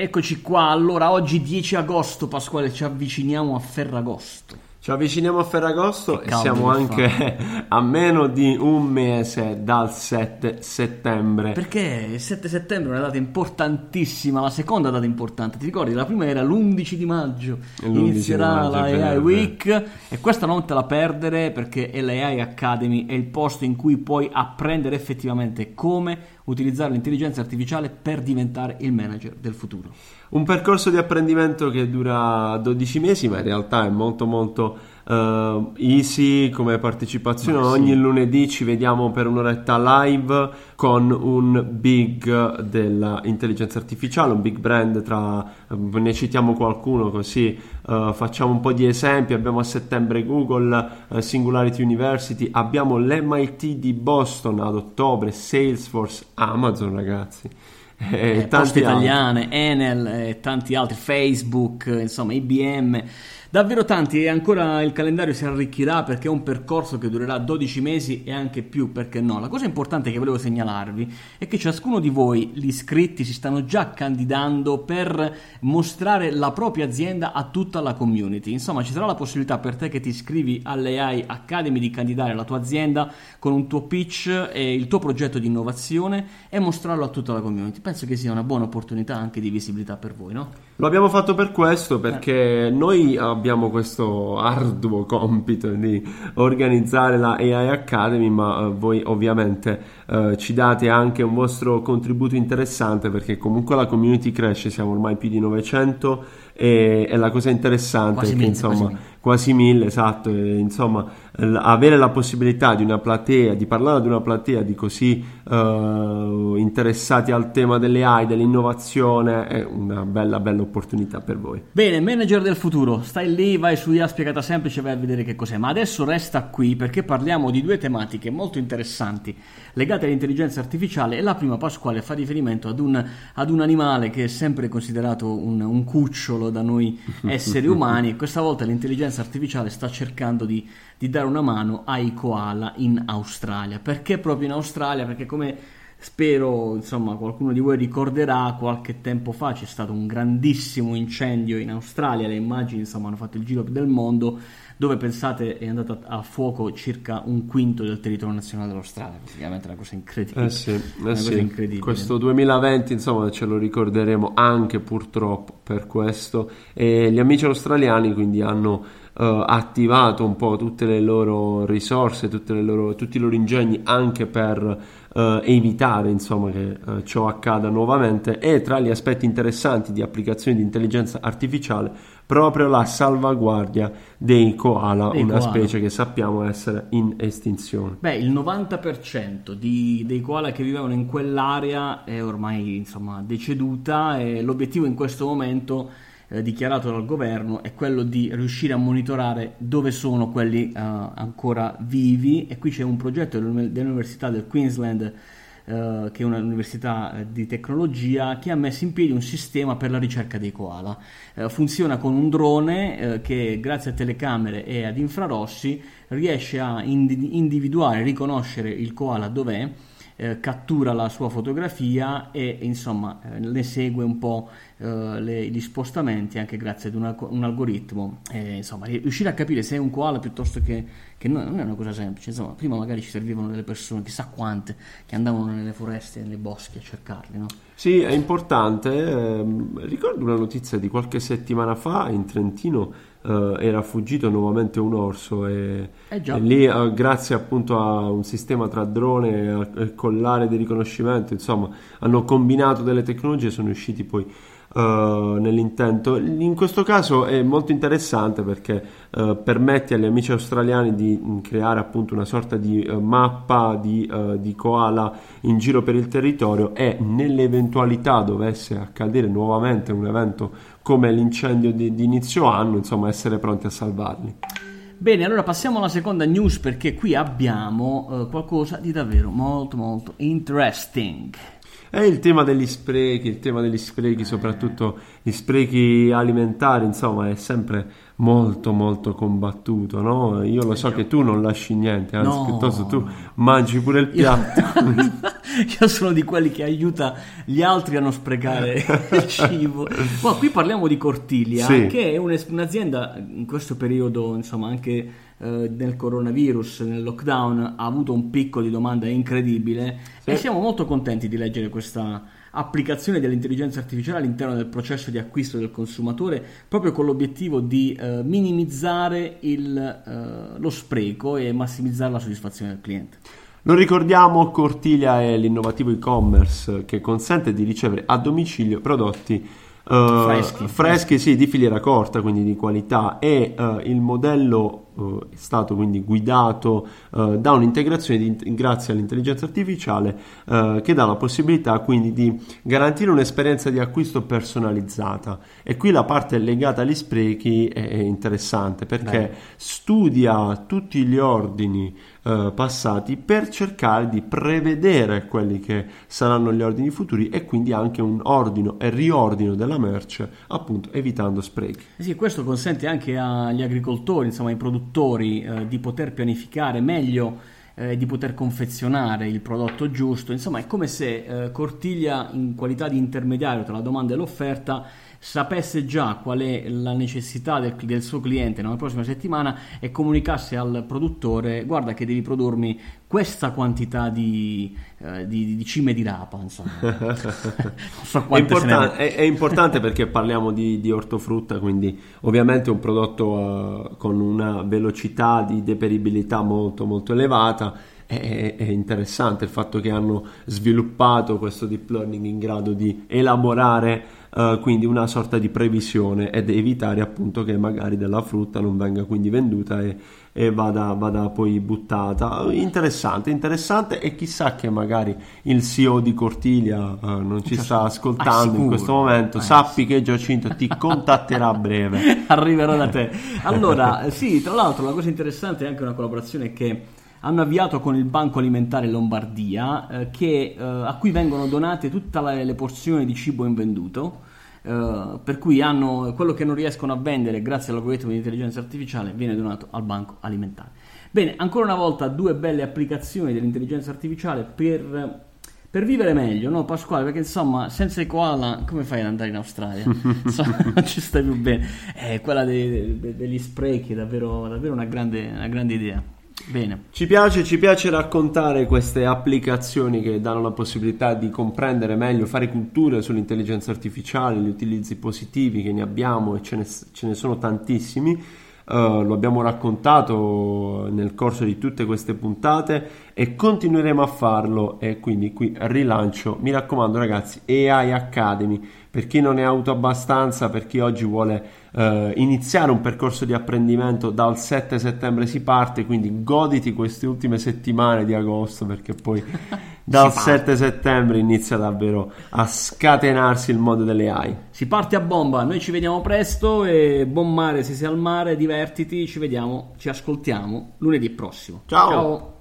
Eccoci qua, allora oggi 10 agosto, Pasquale, ci avviciniamo a Ferragosto. Ci avviciniamo a Ferragosto e siamo anche fa. a meno di un mese dal 7 settembre. Perché il 7 settembre è una data importantissima, la seconda data importante. Ti ricordi? La prima era l'11 di maggio. Inizierà di maggio, la AI Week e questa non te la perdere perché l'AI Academy è il posto in cui puoi apprendere effettivamente come utilizzare l'intelligenza artificiale per diventare il manager del futuro. Un percorso di apprendimento che dura 12 mesi, ma in realtà è molto molto uh, easy come partecipazione. Ma Ogni sì. lunedì ci vediamo per un'oretta live con un big dell'intelligenza artificiale, un big brand tra uh, ne citiamo qualcuno così uh, facciamo un po' di esempi. Abbiamo a settembre Google, Singularity University, abbiamo l'MIT di Boston ad ottobre, Salesforce, Amazon ragazzi. E eh, tanti italiane, Enel e tanti altri, Facebook, insomma IBM. Davvero tanti e ancora il calendario si arricchirà perché è un percorso che durerà 12 mesi e anche più, perché no? La cosa importante che volevo segnalarvi è che ciascuno di voi, gli iscritti, si stanno già candidando per mostrare la propria azienda a tutta la community. Insomma, ci sarà la possibilità per te che ti iscrivi all'AI Academy di candidare la tua azienda con un tuo pitch e il tuo progetto di innovazione e mostrarlo a tutta la community. Penso che sia una buona opportunità anche di visibilità per voi, no? Lo abbiamo fatto per questo, perché eh. noi abbiamo questo arduo compito di organizzare la AI Academy, ma uh, voi ovviamente uh, ci date anche un vostro contributo interessante, perché comunque la community cresce, siamo ormai più di 900 e, e la cosa interessante quasi è che mille, insomma quasi mille, esatto, e, insomma avere la possibilità di una platea, di parlare ad una platea di così uh, interessati al tema delle AI, dell'innovazione è una bella bella opportunità per voi. Bene, manager del futuro, stai lì, vai su IA spiegata semplice, vai a vedere che cos'è, ma adesso resta qui perché parliamo di due tematiche molto interessanti legate all'intelligenza artificiale e la prima Pasquale fa riferimento ad un, ad un animale che è sempre considerato un, un cucciolo da noi esseri umani e questa volta l'intelligenza artificiale sta cercando di, di dare una mano ai koala in Australia. Perché proprio in Australia? Perché come spero insomma qualcuno di voi ricorderà qualche tempo fa c'è stato un grandissimo incendio in Australia le immagini insomma hanno fatto il giro del mondo dove pensate è andato a fuoco circa un quinto del territorio nazionale dell'Australia praticamente una cosa incredibile, eh sì, eh sì. incredibile. questo 2020 insomma ce lo ricorderemo anche purtroppo per questo e gli amici australiani quindi hanno uh, attivato un po' tutte le loro risorse, le loro, tutti i loro ingegni anche per uh, evitare insomma, che uh, ciò accada nuovamente e tra gli aspetti interessanti di applicazioni di intelligenza artificiale proprio la salvaguardia dei koala, dei una koala. specie che sappiamo essere in estinzione. Beh, il 90% di, dei koala che vivevano in quell'area è ormai insomma, deceduta e l'obiettivo in questo momento è eh, dichiarato dal governo è quello di riuscire a monitorare dove sono quelli eh, ancora vivi e qui c'è un progetto dell'Università del Queensland Uh, che è un'università uh, di tecnologia che ha messo in piedi un sistema per la ricerca dei koala. Uh, funziona con un drone che grazie a telecamere e ad infrarossi riesce a ind- individuare, riconoscere il koala dov'è eh, cattura la sua fotografia e insomma eh, ne segue un po' eh, le, gli spostamenti anche grazie ad una, un algoritmo insomma riuscire a capire se è un koala piuttosto che, che non, non, è una cosa semplice insomma prima magari ci servivano delle persone chissà quante che andavano nelle foreste nei boschi a cercarli no? sì è importante ehm, ricordo una notizia di qualche settimana fa in Trentino uh, era fuggito nuovamente un orso e, eh e lì uh, grazie appunto a un sistema tra drone e collare di riconoscimento insomma hanno combinato delle tecnologie e sono riusciti poi Uh, nell'intento. In questo caso è molto interessante perché uh, permette agli amici australiani di mm, creare appunto una sorta di uh, mappa di, di, koala in giro per il territorio e nell'eventualità dovesse accadere nuovamente un evento come l'incendio di, di inizio anno, insomma essere pronti a salvarli. Bene, allora passiamo alla seconda news perché qui abbiamo qualcosa di davvero molto molto interesting. È il tema degli sprechi, il tema degli sprechi, soprattutto gli sprechi alimentari, insomma, è sempre molto molto combattuto, no? Io lo so che tu non lasci niente, anzi no. piuttosto tu mangi pure il piatto. Io sono di quelli che aiuta gli altri a non sprecare il cibo. Ma qui parliamo di Cortilia, sì. che è un'azienda in questo periodo, insomma, anche eh, nel coronavirus, nel lockdown, ha avuto un picco di domanda incredibile sì. e siamo molto contenti di leggere questa applicazione dell'intelligenza artificiale all'interno del processo di acquisto del consumatore proprio con l'obiettivo di eh, minimizzare il, eh, lo spreco e massimizzare la soddisfazione del cliente. Lo ricordiamo, Cortiglia è l'innovativo e-commerce che consente di ricevere a domicilio prodotti uh, freschi, freschi sì, di filiera corta, quindi di qualità e uh, il modello uh, è stato quindi guidato da un'integrazione di, grazie all'intelligenza artificiale che dà la possibilità quindi di garantire un'esperienza di acquisto personalizzata e qui la parte legata agli sprechi è interessante perché Beh. studia tutti gli ordini eh, passati per cercare di prevedere quelli che saranno gli ordini futuri e quindi anche un ordino e riordino della merce, appunto evitando sprechi. Eh sì, questo consente anche agli agricoltori, insomma ai produttori, eh, di poter pianificare meglio eh, di poter confezionare il prodotto giusto. Insomma, è come se eh, Cortiglia, in qualità di intermediario tra la domanda e l'offerta, sapesse già qual è la necessità del, del, suo cliente nella prossima settimana e comunicasse al produttore guarda che devi produrmi questa quantità di, eh, di, di cime di rapa insomma. So è, importan- è, è, importante perché parliamo di, di, ortofrutta quindi ovviamente un prodotto uh, con una velocità di deperibilità molto molto elevata. È, è, interessante il fatto che hanno sviluppato questo deep learning in grado di elaborare uh, quindi una sorta di previsione ed evitare appunto che magari della frutta non venga quindi venduta e, e vada, vada, poi buttata. Interessante, interessante e chissà che magari il CEO di Cortilia uh, non ci sta ascoltando ah, in questo momento, eh. sappi che Giacinto ti contatterà a breve. Arriverò da te. Allora, sì, tra l'altro la cosa interessante è anche una collaborazione che hanno avviato con il Banco Alimentare Lombardia eh, che, eh, a cui vengono donate tutte le, porzioni di cibo invenduto. Uh, per cui hanno quello che non riescono a vendere grazie all'algoritmo di intelligenza artificiale viene donato al banco alimentare. Bene, ancora una volta due belle applicazioni dell'intelligenza artificiale per, per vivere meglio, no Pasquale? Perché insomma, senza i koala come fai ad andare in Australia? insomma, non ci stai più bene. Eh, quella dei, dei, degli sprechi è davvero, davvero una, grande, una grande idea. Bene. Ci piace, ci piace, raccontare queste applicazioni che danno la possibilità di comprendere meglio, fare cultura sull'intelligenza artificiale, gli utilizzi positivi che ne abbiamo e ce ne, ce ne sono tantissimi. Uh, lo abbiamo raccontato nel corso di tutte queste puntate e continueremo a farlo. E quindi qui rilancio mi raccomando ragazzi AI Academy. Per chi non ha avuto abbastanza per chi oggi vuole uh, iniziare un percorso di apprendimento dal 7 settembre si parte quindi goditi queste ultime settimane di agosto perché poi dal 7 settembre inizia davvero a scatenarsi il mondo delle AI. Si parte a bomba, noi ci vediamo presto e buon mare se sei al mare, divertiti, ci vediamo, ci ascoltiamo lunedì prossimo. Ciao. Ciao.